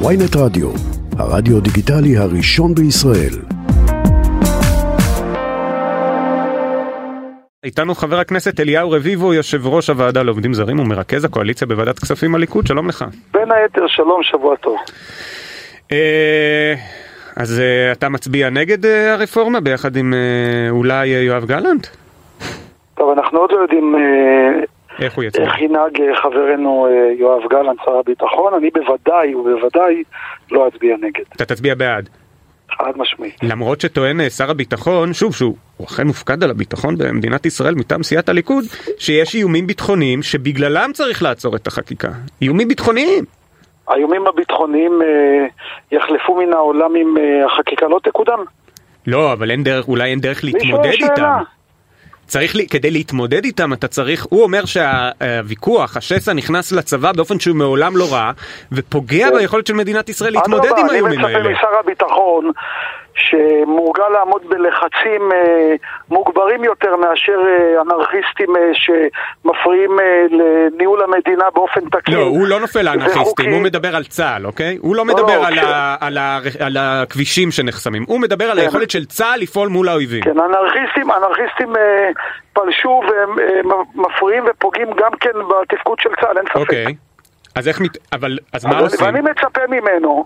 ויינט רדיו, הרדיו דיגיטלי הראשון בישראל. איתנו חבר הכנסת אליהו רביבו, יושב ראש הוועדה לעובדים זרים ומרכז הקואליציה בוועדת כספים הליכוד, שלום לך. בין היתר, שלום, שבוע טוב. אה, אז אה, אתה מצביע נגד אה, הרפורמה ביחד עם אולי יואב גלנט? טוב, אנחנו עוד לא יודעים איך הוא יצביע? איך ינהג אה, חברנו אה, יואב גלנט, שר הביטחון. אני בוודאי ובוודאי לא אצביע נגד, אתה תצביע בעד. חד משמעית. למרות שטוען אה, שר הביטחון, שוב, שהוא הוא אכן מופקד על הביטחון במדינת ישראל מטעם סיעת הליכוד, שיש איומים ביטחוניים שבגללם צריך לעצור את החקיקה. איומים ביטחוניים. האיומים הביטחוניים אה, יחלפו מן העולם אם אה, החקיקה לא תקודם? לא, אבל אין דרך, אולי אין דרך להתמודד איתם. צריך, לי- כדי להתמודד איתם אתה צריך, הוא אומר שהוויכוח, השסע נכנס לצבא באופן שהוא מעולם לא ראה, ופוגע כן. ביכולת של מדינת ישראל להתמודד אדרבה, עם האיומים אני האלה. מצפה משר הביטחון שמורגל לעמוד בלחצים אה, מוגברים יותר מאשר אה, אנרכיסטים אה, שמפריעים אה, לניהול המדינה באופן תקין. לא, הוא לא נופל לאנרכיסטים. הוא מדבר על צה"ל, אוקיי? הוא לא לא, מדבר לא, על כן. ה- על ה- על הכבישים שנחסמים, הוא מדבר על כן. היכולת של צה"ל לפעול מול האויבים. כן, אנרכיסטים, אנרכיסטים אה, פלשו והם אה, ופוגעים גם כן בתפקוד של צה"ל, אין ספק. אוקיי. אז איך מת... אבל... אז מה עושים? ואני מצפה ממנו,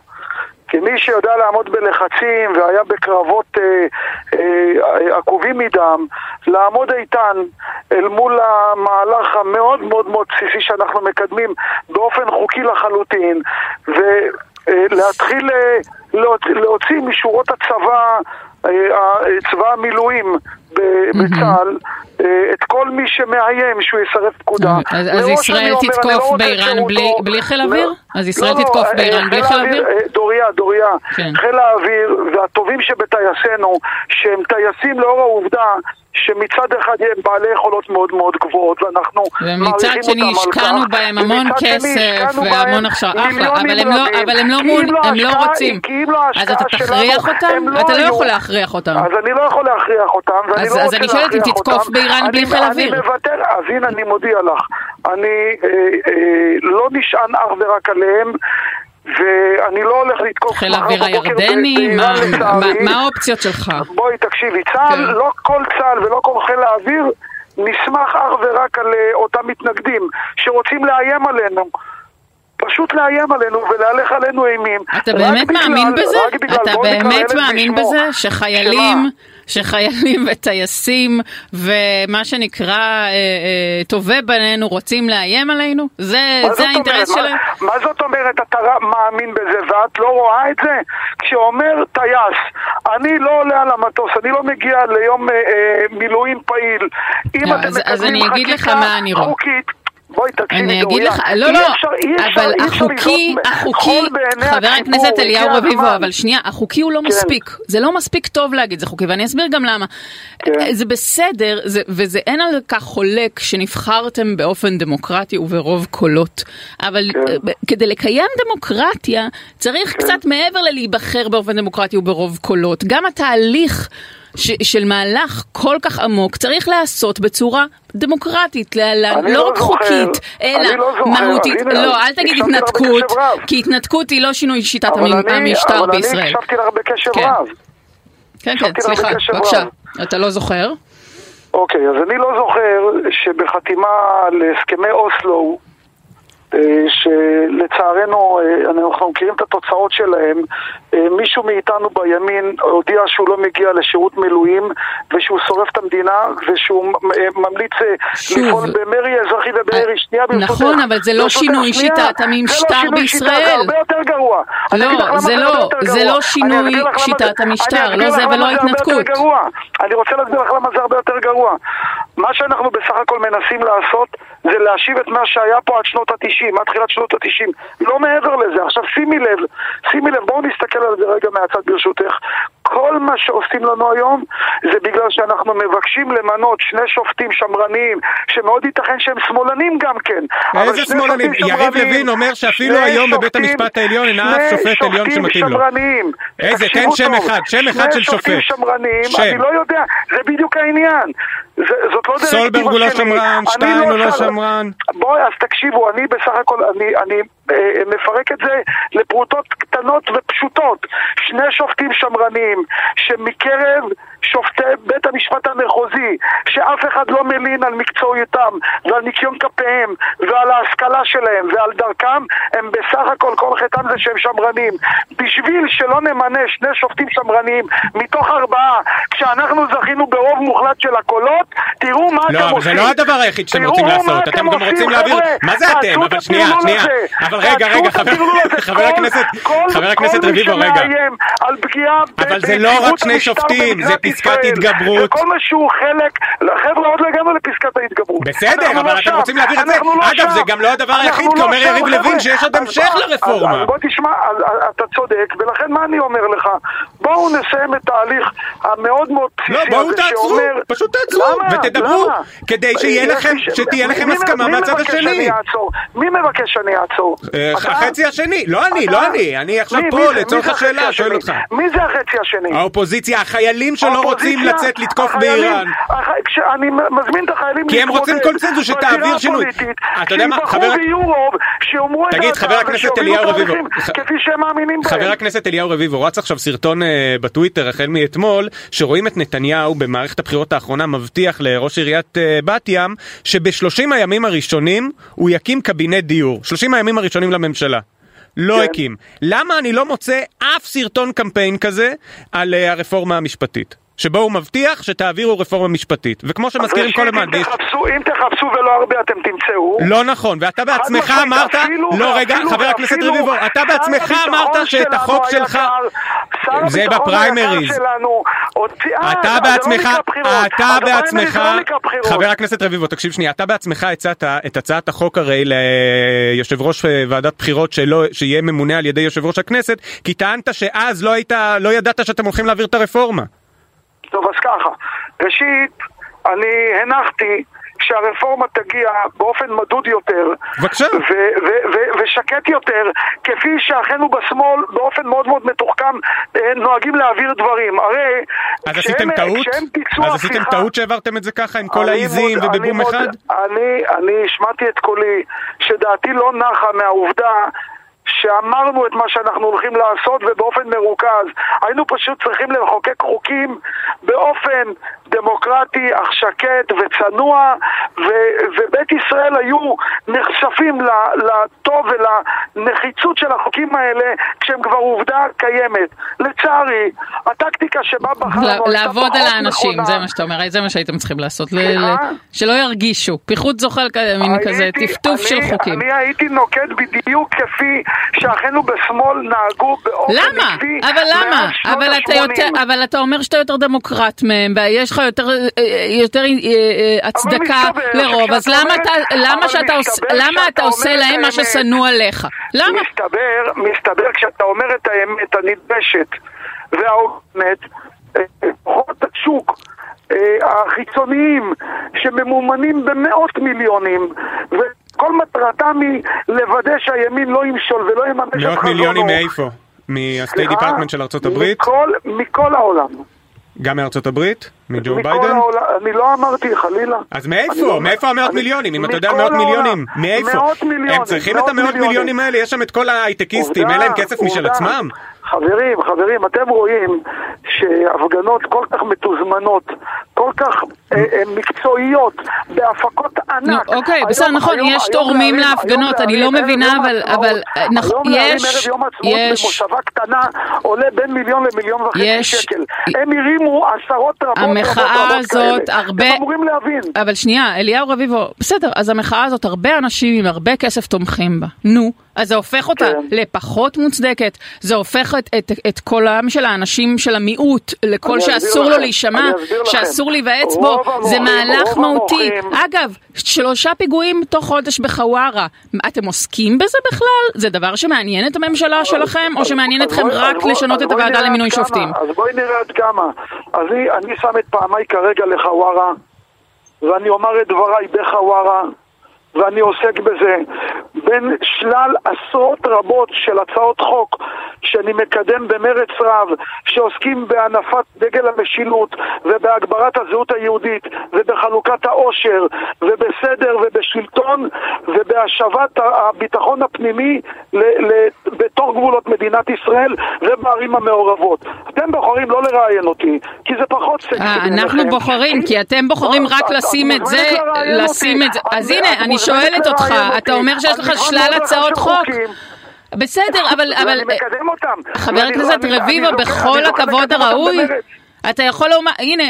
כמי שיודע לעמוד בלחצים והיה בקרבות אה, אה, עקובים מדם, לעמוד איתן אל מול המהלך המאוד מאוד מאוד בסיסי שאנחנו מקדמים באופן חוקי לחלוטין, ולהתחיל אה, להוצ- להוציא משורות הצבא, אה, צבא המילואים בצה"ל, אה, את כל מי שמאיים שהוא יסרב פקודה. אז- אז ישראל תתקוף לא באיראן. בלי- חיל אוויר? לא, אז ישראל לא, לא, תתקוף אה, באיראן בלי חיל אוויר? אה, דוריה, דוריה, כן. חיל האוויר והטובים שבטייסינו, שהם טייסים לאור העובדה שמצד אחד הם בעלי יכולות מאוד מאוד גבוהות ואנחנו מעריכים אותם על השקענו כך. בהם המון ומצד שני כסף השקענו והמון בהם הכשרה, אחלה, מיליונים אבל הם לא-. אבל הם לא כי מול- אם לא הם לא ההשקעה- רוצים. כי אם לא אז ההשקעה אתה תכריח שלנו, אותם? הם לא אתה לא. יכול להכריח אותם. אז אני לא יכול להכריח אותם, אז- לא אז אני שואלת אם תתקוף. באיראן בלי חיל אוויר. אני מוותר, אז הנה אני מודיע לך, אני אה, אה, לא נשען אך ורק עליהם. ואני לא הולך לתקוף חיל האוויר הירדני? מה-. מה- מה האופציות שלך? בואי תקשיבי, צה"ל, כן. לא כל צה"ל ולא כל חיל האוויר נסמך אך ורק על אה, אותם מתנגדים שרוצים לאיים עלינו. פשוט לאיים עלינו ולהלך עלינו אימים. אתה באמת בגלל- מאמין בזה? אתה באמת מאמין בשמו. בזה שחיילים, שמה? שחיילים וטייסים ומה שנקרא אה, אה, טובי בנינו רוצים לאיים עלינו? זה זה האינטרס אומרת? שלהם? מה, מה זאת אומרת אתה מאמין בזה ואת לא רואה את זה? כשאומר טייס, אני לא עולה על המטוס, אני לא מגיע ליום אה, אה, מילואים פעיל. אם לא, אתם אז- אז מקדמים אני אגיד לך מה אני רואה. חוקית, בואי תקשיבי אני אגיד דוריה. לך, לא, לא, אבל החוקי, החוקי, חבר הכנסת אליהו רביבו. אבל שנייה, החוקי הוא לא כן. מספיק. זה לא מספיק טוב להגיד זה חוקי, ואני אסביר גם למה. כן. זה בסדר, זה- וזה אין על כך חולק שנבחרתם באופן דמוקרטי וברוב קולות, אבל כן. כדי לקיים דמוקרטיה, צריך קצת מעבר ללהיבחר באופן דמוקרטי וברוב קולות. גם התהליך... ש, של מהלך כל כך עמוק צריך להיעשות בצורה דמוקרטית, להלן, לא לא רק זוכר, חוקית, אלא לא זוכר, מהותית. הנה, לא, אל תגיד התנתקות. כי התנתקות היא לא שינוי שיטת אבל המ- אני- המשטר אבל בישראל. אני הקשבתי לך בקשב כן. רב. כן, כן, סליחה, בבקשה. אתה לא זוכר? אוקיי, אז אני לא זוכר שבחתימה להסכמי אוסלו, שלצערנו אה, אנחנו מכירים את התוצאות שלהם, אה, מישהו מאיתנו בימין הודיע שהוא לא מגיע לשירות מילואים ושהוא שורף את המדינה ושהוא אה, ממליץ אה, שוב. לפעול במרי אזרחי ובמרי שנייה ברשותך. נכון, אבל זה לא שינוי. שיטת המשטר זה לא בישראל. זה הרבה יותר גרוע. לא, זה לא- זה. לא שינוי שיטת המשטר, לא זה ולא התנתקות. אני רוצה להסביר לך למה זה הרבה יותר גרוע. מה שאנחנו בסך הכל מנסים לעשות זה להשיב את מה שהיה פה עד שנות התשעים, עד תחילת שנות התשעים. לא מעבר לזה. עכשיו שימי לב, שימי לב, בואו נסתכל על זה רגע מהצד ברשותך. כל מה שעושים לנו היום זה בגלל שאנחנו מבקשים למנות שני שופטים שמרניים, שמאוד ייתכן שהם שמאלנים גם כן. איזה שמאלנים? יריב לוין אומר שאפילו היום בבית המשפט העליון אין אף שופט עליון שמתאים לו. איזה? תן שם. אחד, שם אחד של שני שופטים שופט. שמרניים. אני לא יודע, זה בדיוק העניין. זה- זאת לא דירקטיבה סולברג הוא לא שלי. שמרן, שטיין הוא לא שמרן. בואי, אז תקשיבו, אני בסך הכל, אני, אני מפרק את זה לפרוטות קטנות ופשוטות. שני שופטים שמרנים, שמקרב שופטי בית המשפט המחוזי, שאף אחד לא מלין על מקצועיותם ועל ניקיון כפיהם ועל ההשכלה שלהם ועל דרכם, הם בסך הכל, כל חטאם זה שהם שמרנים. בשביל שלא נמנה שני שופטים שמרנים מתוך ארבעה, כשאנחנו זכינו ברוב מוחלט של הקולות, תראו מה לא, אתם אבל עושים. זה לא הדבר היחיד שאתם רוצים לעשות, אתם גם רוצים להעביר... מה זה אתם? את אבל שנייה, שנייה. הזה. אבל רגע, רגע, חבר כל- הכנסת, כל- חבר הכנסת כל רביבו, רגע. על פגיעה אבל זה לא רק שני שופטים, זה פסקת. התגברות. וכל מה שהוא חלק, חבר'ה, עוד לא הגענו לפסקת ההתגברות. בסדר, אבל לא אתם. רוצים להעביר את זה. לא אגב. זה גם לא הדבר היחיד, כי לא אומר שם, יריב לוין. שיש עוד המשך לרפורמה. בוא תשמע, אתה צודק, ולכן מה אני אומר לך? בואו נסיים את ההליך המאוד מאוד בסיסי לא, הזה בואו תעצרו, שאומר... פשוט תעצרו? ותדברו? כדי שתהיה לכם הסכמה מהצד השני. מי מבקש שאני אעצור? אה? החצי השני, לא אני? לא אני, אני עכשיו פה לצורך השאלה, שואל? אותך. מי זה החצי השני? האופוזיציה, החיילים שלא רוצים לצאת לתקוף באיראן. כשאני מזמין את החיילים כי הם רוצים קונצנזוס שתעביר שינוי. אתה יודע מה, חבר- את תגיד, חבר הכנסת אליהו רביבו. חבר הכנסת אליהו רביבו רץ עכשיו סרטון אה, בטוויטר החל מאתמול שרואים את נתניהו במערכת הבחירות האחרונה מבטיח לראש עיריית אה, בת ים שבשלושים הימים הראשונים הוא יקים קבינט דיור. שלושים הימים הראשונים לממשלה. לא כן. הקים. למה אני לא מוצא אף סרטון קמפיין כזה על אה, הרפורמה המשפטית? שבו הוא מבטיח שתעבירו רפורמה משפטית. וכמו שמזכירים כל הזמן, אם תחפשו, אם תחפשו ולא הרבה אתם תמצאו. לא נכון, ואתה בעצמך אמרת, אפילו- לא רגע, אפילו- חבר הכנסת רביבו, אתה בעצמך אמרת שאת החוק שלך, זה בפריימריז. אה, אתה לא בעצמך. אתה בעצמך, לא בחירות. חבר הכנסת רביבו, תקשיב שנייה, אתה בעצמך הצעת את הצעת החוק הרי ליושב ראש אה, ועדת בחירות שלא, שיהיה ממונה על ידי יושב ראש הכנסת, כי טענת שאז לא היית, לא ידעת שאתם הולכים להעביר את הרפורמה. טוב, אז ככה. ראשית, אני הנחתי שהרפורמה תגיע באופן מדוד יותר. בבקשה. ו- ו- ו- ושקט יותר, כפי שאחינו בשמאל באופן מאוד מאוד מתוחכם אה, נוהגים להעביר דברים. הרי... אז כשהם- עשיתם טעות? כשהם ביצעו אז עשיתם הפיכה- טעות שהעברתם את זה ככה עם כל העיזים ובבום אחד? אני, אני השמעתי את קולי, שדעתי לא נחה מהעובדה שאמרנו את מה שאנחנו הולכים לעשות ובאופן מרוכז. היינו פשוט צריכים לחוקק חוקים באופן דמוקרטי, אך שקט וצנוע, ו- ובית ישראל היו נחשפים לטוב ולנחיצות של החוקים האלה כשהם כבר עובדה קיימת. לצערי, הטקטיקה שבה בחרנו לעבוד על האנשים, נכונה. זה מה שאתה אומר, זה מה שהייתם צריכים לעשות, ל- סליחה? ל- שלא ירגישו, פיחות זוחל כזה, מין כזה, טפטוף של חוקים. אני הייתי נוקט בדיוק כפי שאחינו בשמאל נהגו באופן למה? עקבי אבל למה? אבל אתה יותר, ה-80. אבל אתה אומר שאתה יותר דמוקרט מהם, ויש לך יותר, אה, יותר אה, אה, הצדקה לרוב, אז למה אומרת- אתה, למה שאתה מסתבר למה אתה עושה להם מה. ששנוא עליך? למה? מסתבר, מסתבר כשאתה אומר את האמת הנדרשת וההוגנת, אה, כוחות השוק אה, החיצוניים שממומנים במאות מיליונים וכל מטרתם היא לוודא שהימין לא ימשול ולא יממש את חזונו. מאות מיליונים מאיפה? מהסטייט סליחה? דיפרטמנט של ארצות הברית? מכל, מכל העולם. גם מארצות הברית? מג'ו ביידן? העולם, אני לא אמרתי חלילה. אז מאיפה? לא- מאיפה המאות אני- מיליונים? אם אתה יודע מאות העולם. מיליונים, מאיפה? מאות מיליונים. הם צריכים את מאות המאות מיליונים. מיליונים האלה, יש שם את כל ההייטקיסטים, אין להם כסף משל עובדה. עצמם? חברים, חברים, אתם רואים שהפגנות כל כך מתוזמנות, כל כך אה, אה, מקצועיות, בהפקות נו, ענק. אוקיי, היום- בסדר, נכון, היום- יש היום תורמים להרים- להפגנות, היום אני לא מבינה, אבל- אבל, אה, נכ- היום להרים יש- ערב יום העצמאות יש- במושבה קטנה עולה בין מיליון למיליון וחצי יש- שקל. הם הרימו עשרות רבות רבות המחאה הזאת. הרבה- אתם אמורים להבין. אבל שנייה, אליהו רביבו, בסדר, אז המחאה הזאת, הרבה אנשים עם הרבה כסף תומכים בה. נו, אז זה הופך אותה כן. לפחות מוצדקת, זה הופך את, את, את קולם של האנשים של המיעוט לקול שאסור לו לכם, להישמע, אסביר לכם. שאסור להיוועץ בו, המוחים, זה מהלך מהותי. אגב, שלושה פיגועים תוך חודש בחווארה, אתם עוסקים בזה בכלל? זה דבר שמעניין את הממשלה שלכם, או שמעניין אתכם רק לשנות את הוועדה למינוי שופטים? אז בואי נראה עד כמה. אז אני שם את פעמיי כרגע לחווארה, ואני אומר את דבריי בחווארה, ואני עוסק בזה, בין שלל עשרות רבות של הצעות חוק שאני מקדם במרץ רב, שעוסקים בהנפת דגל המשילות ובהגברת הזהות היהודית ובחלוקת העושר ובסדר ובשלטון ובהשבת הביטחון הפנימי בתוך גבולות מדינת ישראל ובערים המעורבות. אתם בוחרים לא לראיין אותי, כי זה פחות סקסי אה. אנחנו בוחרים, כי אתם בוחרים לא, רק לשים את זה, לשים. את זה. אז הנה, אני שואלת אותך, אתה. אומר שיש אני לך שלל הצעות חוק. בסדר, אבל, ואני מקדם אותם. חבר הכנסת אני- אני רביבו, בכל אני הכבוד הראוי. אתה יכול לומר, הנה,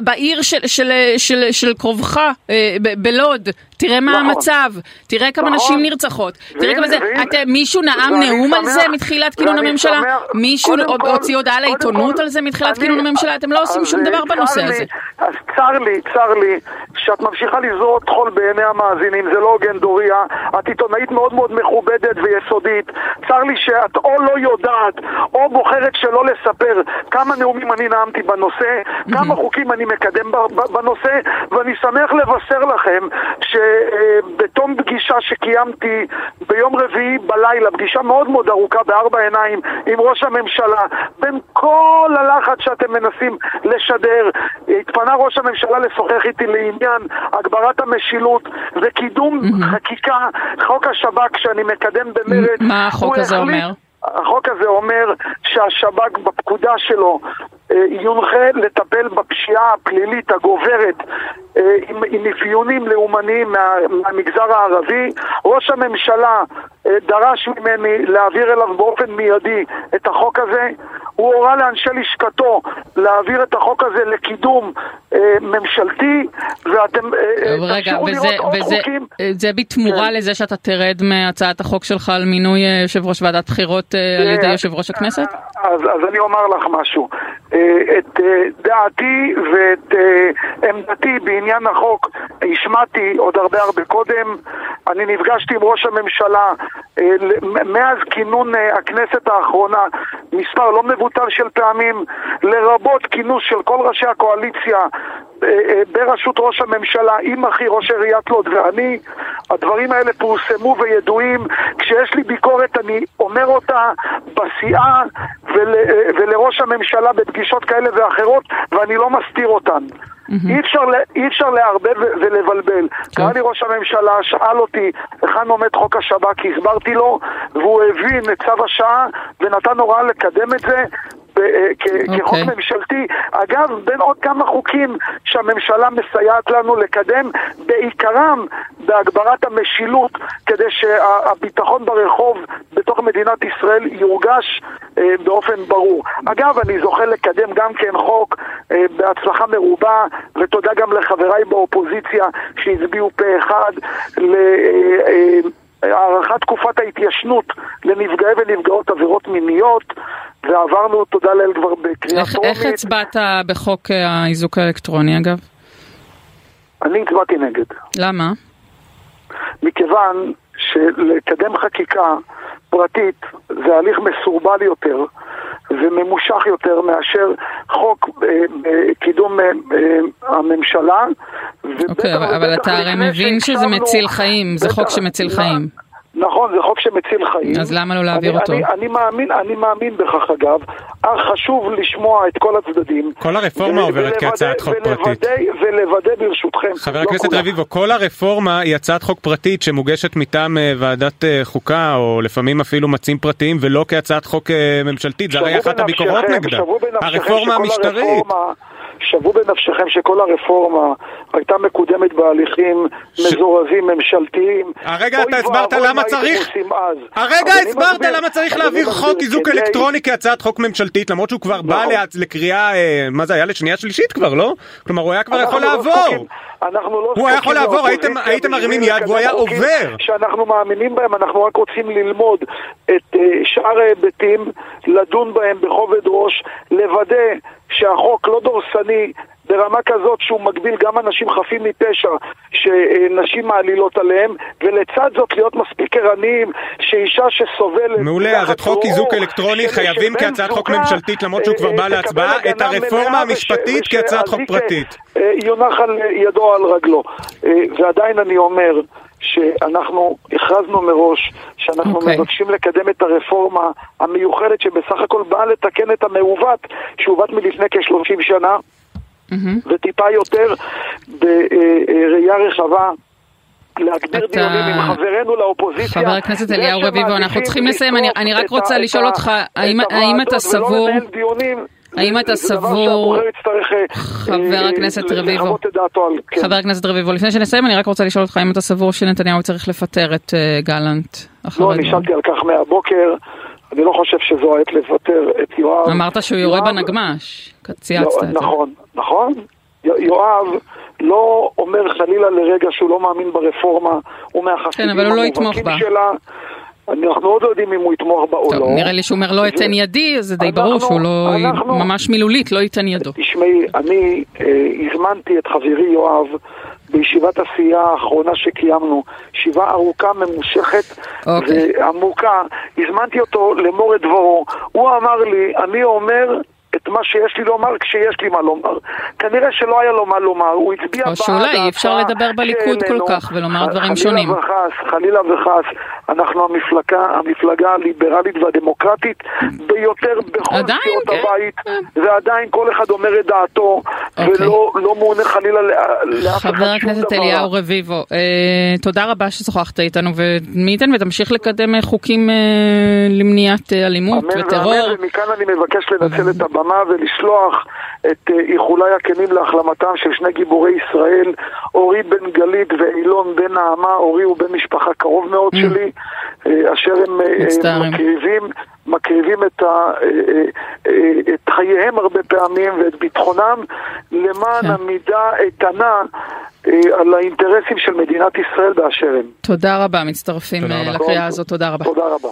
בעיר של, של, של, של קרובך, אה, בלוד, תראה מה נכון. המצב, תראה כמה נכון. נשים נרצחות, תראה והנה- כמה זה, אתם, מישהו נאם נאום על זה מתחילת כינון הממשלה? מישהו הוציא הודעה לעיתונות על זה מתחילת כינון הממשלה? אתם לא עושים שום אה, דבר בנושא לי- הזה. אז צר לי, צר לי, שאת ממשיכה לזרות חול בעיני המאזינים, זה לא הוגן דוריה, את עיתונאית מאוד מאוד מכובדת ויסודית, צר לי שאת או לא יודעת, או בוחרת שלא לספר כמה נאומים אני נאמתי בנושא, כמה חוקים אני מקדם בנושא, ואני שמח לבשר לכם שבתום פגישה שקיימתי ביום רביעי בלילה, פגישה מאוד מאוד ארוכה בארבע עיניים עם ראש הממשלה, בין כל הלחץ שאתם מנסים לשדר, התפנה ראש הממשלה לשוחח איתי לעניין הגברת המשילות וקידום חקיקה, חוק השב"כ שאני מקדם במרץ. מה החוק הזה החליט- אומר? החוק הזה אומר שהשב"כ בפקודה שלו אה, יונחה לטפל בפשיעה הפלילית הגוברת אה, עם, עם אפיונים לאומניים מה, מהמגזר הערבי. ראש הממשלה אה, דרש ממני להעביר אליו באופן מיידי את החוק הזה. הוא הורה לאנשי לשכתו להעביר את החוק הזה לקידום אה, ממשלתי, ואתם אה, אה, תמשיכו וזה, לראות עוד וזה, חוקים. זה בתמורה כן. לזה שאתה תרד מהצעת החוק שלך על מינוי אה, יושב ראש ועדת בחירות אה, על ידי אה, יושב ראש הכנסת? אז, אז אני אומר לך משהו. אה, את אה, דעתי ואת אה, עמדתי בעניין החוק השמעתי עוד הרבה הרבה קודם. אני נפגשתי עם ראש הממשלה אה, מאז כינון אה, הכנסת האחרונה מספר לא מבוטל של פעמים, לרבות כינוס של כל ראשי הקואליציה בראשות ראש הממשלה עם אחי ראש עיריית לוד ואני. הדברים האלה פורסמו וידועים. כשיש לי ביקורת אני אומר אותה בסיעה ול, אה, ולראש הממשלה בפגישות כאלה ואחרות ואני לא מסתיר אותן. אי אפשר, אי אפשר לערבב ולבלבל. קרא לי ראש הממשלה, שאל אותי היכן עומד חוק השב"כ, הסברתי לו, והוא הבין את צו השעה ונתן הוראה לקדם את זה ב- אה, כ- כחוק אוקיי. ממשלתי. אגב, בין עוד כמה חוקים שהממשלה מסייעת לנו לקדם, בעיקרם בהגברת המשילות, כדי שהביטחון ברחוב בתוך מדינת ישראל יורגש אה, באופן ברור. אגב, אני זוכה לקדם גם כן חוק אה, בהצלחה מרובה, ותודה גם לחבריי באופוזיציה שהצביעו פה אחד ל... אה, הארכת תקופת ההתיישנות לנפגעי ונפגעות עבירות מיניות, ועברנו, תודה לאל, כבר בקריאה איך, טרומית. איך הצבעת בחוק האיזוק האלקטרוני אגב? אני הצבעתי נגד. למה? מכיוון שלקדם חקיקה פרטית זה הליך מסורבל יותר וממושך יותר מאשר חוק אה, אה, אה, הממשלה. אוקיי, אבל אתה הרי מבין שזה מציל חיים, זה חוק שמציל חיים. נכון, זה חוק שמציל חיים. אז למה לא להעביר אני, אותו? אני, אני, מאמין, אני מאמין בכך אגב, אך חשוב לשמוע את כל הצדדים. כל הרפורמה ו- עוברת ולוודא- כהצעת חוק פרטית. ולוודא, ולוודא ברשותכם. חבר לא הכנסת. רביבו, כל הרפורמה היא הצעת חוק פרטית שמוגשת מטעם אה, ועדת אה, חוקה, או לפעמים אפילו מציעים פרטיים, ולא כהצעת חוק אה, ממשלתית, זה הרי אחת הביקורות נגדה. שוו בנפשכם הרפורמה שכל המשטרית. הרפורמה- שוו בנפשכם שכל הרפורמה הייתה מקודמת בהליכים מזורזים ממשלתיים. הרגע אתה הסברת למה צריך-. הרגע הסברת למה צריך להעביר חוק איזוק אלקטרוני כהצעת חוק ממשלתית, למרות שהוא כבר בא לקריאה, אה, מה זה היה? לשנייה שלישית כבר, לא? כלומר, הוא היה כבר יכול לא לעבור. אנחנו לא הוא היה יכול לעבור, הייתם- בשביל מרימים יד והוא היה עובר. שאנחנו מאמינים בהם, אנחנו רק רוצים ללמוד את אה, שאר ההיבטים, לדון בהם בכובד ראש, לוודא שהחוק לא דורסני. ברמה כזאת שהוא מגביל גם אנשים חפים מפשע שנשים מעלילות עליהם ולצד זאת להיות מספיק ערניים שאישה שסובלת מעולה, אז את חוק איזוק אלקטרוני חייבים כהצעת חוק ממשלתית, למרות שהוא כבר אה, בא אה, להצבעה, את הרפורמה המשפטית כהצעת חוק פרטית. אה, יונח על ידו על רגלו. אה, ועדיין אני אומר שאנחנו הכרזנו מראש שאנחנו אוקיי. מבקשים לקדם את הרפורמה המיוחדת שבסך הכל באה לתקן את המעוות שעוות מלפני כ-30 שנה מהמם. וטיפה יותר בראייה רחבה. להגדיר אתה- דיונים עם חברינו לאופוזיציה. חבר הכנסת אליהו רביבו, אנחנו צריכים לסיים. אני- אני רק רוצה לשאול אותך, האם- האם אתה סבור- האם אתה סבור- אה, חבר אה, הכנסת לחוות רביבו. כן. חבר הכנסת רביבו, לפני שנסיים, אני רק רוצה לשאול אותך אם אתה סבור שנתניהו צריך לפטר את אה, גלנט לא. נשאלתי על כך מהבוקר, אני לא חושב שזו העת לפטר את יואב. אמרת שהוא יורה בנגמ"ש, צייצת לא, את זה. נכון, נכון. יואב לא אומר חלילה לרגע שהוא לא מאמין ברפורמה, הוא מהחסידים כן, אבל הוא לא יתמוך בה. שלה. אנחנו עוד לא יודעים אם הוא יתמוך בה או טוב, לא. נראה לי שהוא אומר לא אתן ידי, זה די ברור שהוא לא, ממש מילולית, לא ייתן ידו. תשמעי, אני אה, הזמנתי את חברי יואב בישיבת הסיעה האחרונה שקיימנו, ישיבה ארוכה, ממושכת אוקיי. ועמוקה, הזמנתי אותו לאמור את דברו. הוא אמר לי, אני אומר את מה שיש לי לומר כשיש לי מה לומר. כנראה שלא היה לו מה לומר, הוא הצביע או בעד שאולי אי אפשר ההצעה לדבר בליכוד כל. כך ולומר דברים חלילה שונים. וחס, חלילה וחס, אנחנו המפלגה, המפלגה הליברלית והדמוקרטית ביותר בכל סיעות כן. הבית, ועדיין כל אחד אומר את דעתו, אוקיי. ולא לא מעונה חלילה לא- לאף אחד חבר הכנסת. אליהו רביבו, אה, תודה רבה ששוחחת איתנו, ומי ייתן ותמשיך לקדם אה, חוקים אה, למניעת אה, אלימות אמן וטרור. ואמן, ומכאן אני מבקש לנצל את הבמה ולשלוח את אה, איחוליי הכנים להחלמתם של שני גיבורי ישראל, אורי בן גלית ואילון בן נעמה, אורי הוא בן משפחה קרוב מאוד שלי, אה, אשר הם אה. מקריבים, מקריבים את, ה, את חייהם הרבה פעמים ואת ביטחונם למען כן. עמידה איתנה אה, על האינטרסים של מדינת ישראל באשר הם. תודה רבה, מצטרפים תודה אה, רבה. לקריאה הזאת, תודה רבה. תודה רבה.